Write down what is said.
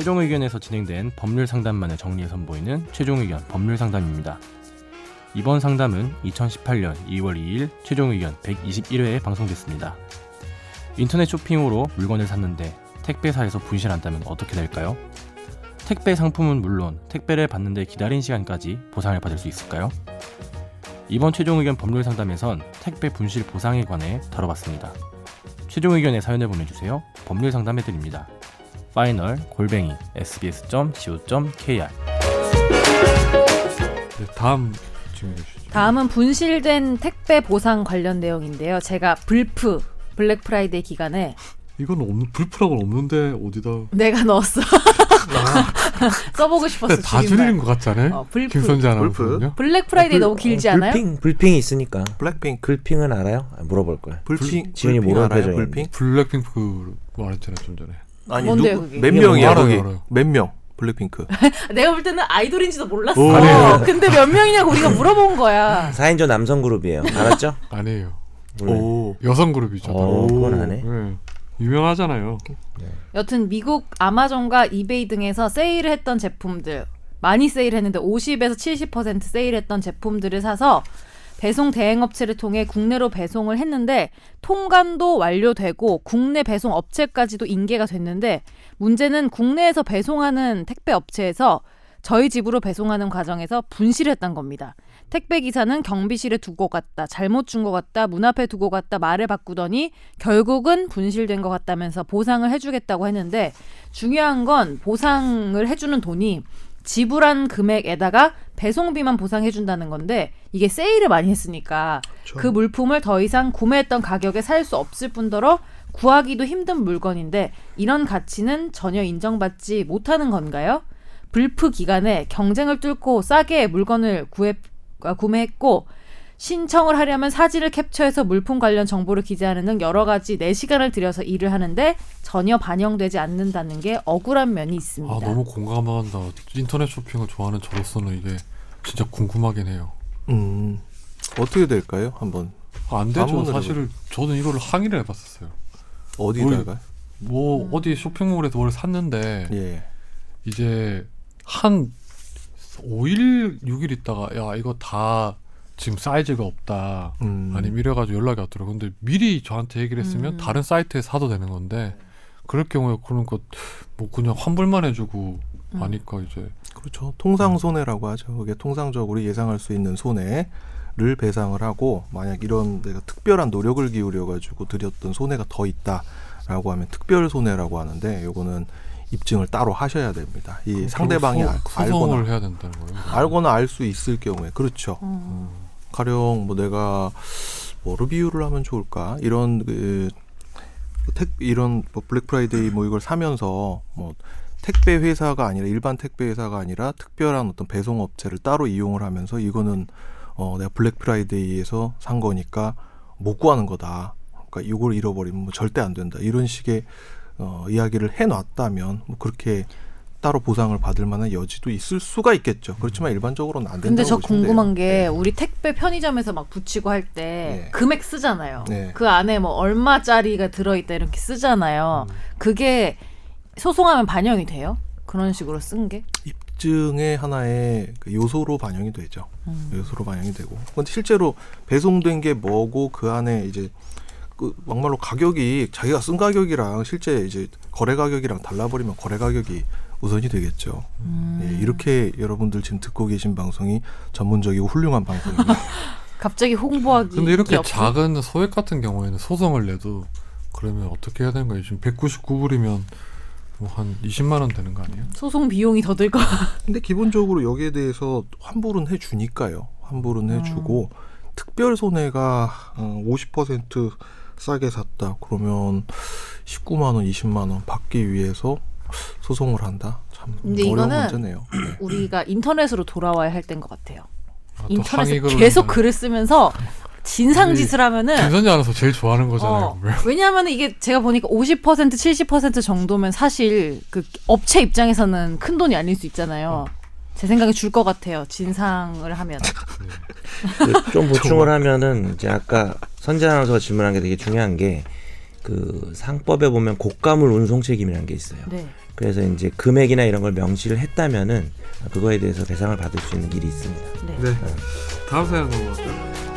최종 의견에서 진행된 법률 상담만을 정리해 선보이는 최종 의견 법률 상담입니다. 이번 상담은 2018년 2월 2일 최종 의견 121회에 방송됐습니다. 인터넷 쇼핑으로 물건을 샀는데 택배사에서 분실한다면 어떻게 될까요? 택배 상품은 물론 택배를 받는데 기다린 시간까지 보상을 받을 수 있을까요? 이번 최종 의견 법률 상담에선 택배 분실 보상에 관해 다뤄봤습니다. 최종 의견에 사연을 보내주세요. 법률 상담해드립니다. final 골뱅이 sbs.co.kr 네, 다음 질문해 주시죠. 다음은 분실된 택배 보상 관련 내용인데요. 제가 블프 Black Friday 기간에 이건 없는 블프라고는 없는데 어디다 내가 넣었어. 써보고 싶었어. 다 줄임말. 줄인 것 같지 않아요? 어, 블프. 김선재 블프. 아나운서는요? Black Friday 블- 너무 길지 어, 않아요? 불핑 불핑이 있으니까 블랙핑크 불핑은 알아요? 아, 물어볼 거야. 불핑 불핑 모르는. 불핑 블랙핑크 말했잖아요 좀 전에. 아니 뭔데요, 누구 그게? 몇 이게 명이야 알아요, 거기 알아요. 몇 명 블랙핑크 내가 볼 때는 아이돌인지도 몰랐어. 오. 아니에요. 근데 몇 명이냐고 우리가 물어본 거야. 4인조 남성 그룹이에요. 알았죠? 아니에요. 몰라요. 오 여성 그룹이죠. 어, 그건 안 해. 네. 유명하잖아요. 여튼 미국 아마존과 이베이 등에서 세일을 했던 제품들 많이 세일했는데 50에서 70% 세일했던 제품들을 사서 배송 대행 업체를 통해 국내로 배송을 했는데 통관도 완료되고 국내 배송 업체까지도 인계가 됐는데 문제는 국내에서 배송하는 택배 업체에서 저희 집으로 배송하는 과정에서 분실했던 겁니다. 택배 기사는 경비실에 두고 갔다, 잘못 준 것 같다, 문 앞에 두고 갔다 말을 바꾸더니 결국은 분실된 것 같다면서 보상을 해주겠다고 했는데 중요한 건 보상을 해주는 돈이 지불한 금액에다가 배송비만 보상해 준다는 건데 이게 세일을 많이 했으니까 그 물품을 더 이상 구매했던 가격에 살 수 없을 뿐더러 구하기도 힘든 물건인데 이런 가치는 전혀 인정받지 못하는 건가요? 불프 기간에 경쟁을 뚫고 싸게 물건을 구해, 아, 구매했고 신청을 하려면 사진을 캡처해서 물품 관련 정보를 기재하는 등 여러 가지 4시간을 들여서 일을 하는데 전혀 반영되지 않는다는 게 억울한 면이 있습니다. 아 너무 공감한다. 인터넷 쇼핑을 좋아하는 저로서는 이게 진짜 궁금하긴 해요. 음 어떻게 될까요 한번 아, 안 되죠. 사실은 저는 이거를 항의를 해봤었어요. 어디다가 뭐 음. 어디 쇼핑몰에서 뭘 샀는데 예 이제 한 5일 6일 있다가 야 이거 다 지금 사이즈가 없다. 음. 아니면 이래가지고 연락이 왔더라고. 근데 미리 저한테 얘기를 했으면 음. 다른 사이트에 사도 되는 건데 그럴 경우에 그런 거뭐 그냥 환불만 해주고 음. 하니까 이제 그렇죠 통상 손해라고 하죠 그게 통상적으로 예상할 수 있는 손해를 배상을 하고 만약 이런 내가 특별한 노력을 기울여 가지고 드렸던 손해가 더 있다라고 하면 특별 손해라고 하는데 요거는 입증을 따로 하셔야 됩니다 이 상대방이 소, 알거나 해야 된다는 거예요. 알거나 알 수 있을 경우에 그렇죠 음. 가령 뭐 내가 뭐로 비유를 하면 좋을까 이런 그 택, 이런 뭐 Black Friday 뭐 이걸 사면서 뭐 택배 회사가 아니라 일반 택배 회사가 아니라 특별한 어떤 배송 업체를 따로 이용을 하면서 이거는 어 내가 Black Friday에서 산 거니까 못 구하는 거다. 그러니까 이걸 잃어버리면 뭐 절대 안 된다. 이런 식의 어 이야기를 해 놨다면 뭐 그렇게 따로 보상을 받을 만한 여지도 있을 수가 있겠죠. 그렇지만 일반적으로는 안 된다고 근데 저 궁금한 돼요. 게 네. 우리 택배 편의점에서 막 붙이고 할때 네. 금액 쓰잖아요. 네. 그 안에 뭐 얼마짜리가 들어있다 이렇게 쓰잖아요. 음. 그게 소송하면 반영이 돼요? 그런 식으로 쓴 게? 입증의 하나의 그 요소로 반영이 되죠. 음. 요소로 반영이 되고. 근데 실제로 배송된 게 뭐고 그 안에 이제 그 막말로 가격이 자기가 쓴 가격이랑 실제 이제 거래 가격이랑 달라버리면 거래 가격이 우선이 되겠죠. 음. 예, 이렇게 여러분들 지금 듣고 계신 방송이 전문적이고 훌륭한 방송입니다. 갑자기 홍보하기. 근데 이렇게 없어? 작은 소액 같은 경우에는 소송을 내도 그러면 어떻게 해야 되는 거예요? 지금 199불이면 뭐 한 20만 원 되는 거 아니에요? 소송 비용이 더 들거. 근데 기본적으로 여기에 대해서 환불은 해 주니까요. 환불은 해 주고 특별 손해가 어, 50% 싸게 샀다. 그러면 19만 원, 20만 원 받기 위해서 소송을 한다. 참 근데 어려운 이거는 문제네요. 네. 우리가 인터넷으로 돌아와야 할 때인 것 같아요. 아, 또 인터넷에 계속 글을 쓰면서 진상짓을 하면은 김선재 아나운서 제일 좋아하는 거잖아요. 어, 왜? 왜냐하면 이게 제가 보니까 50% 70% 정도면 사실 그 업체 입장에서는 큰 돈이 아닐 수 있잖아요. 제 생각에 줄 것 같아요. 진상을 하면. 그좀 보충을 하면은 이제 아까 선재 아나운서가 질문한 게 되게 중요한 게 그 상법에 보면 고가물 운송 책임이라는 게 있어요. 네. 그래서 이제 금액이나 이런 걸 명시를 했다면은 그거에 대해서 배상을 받을 수 있는 길이 있습니다. 네. 네. 다음 사연 넘어갈까요?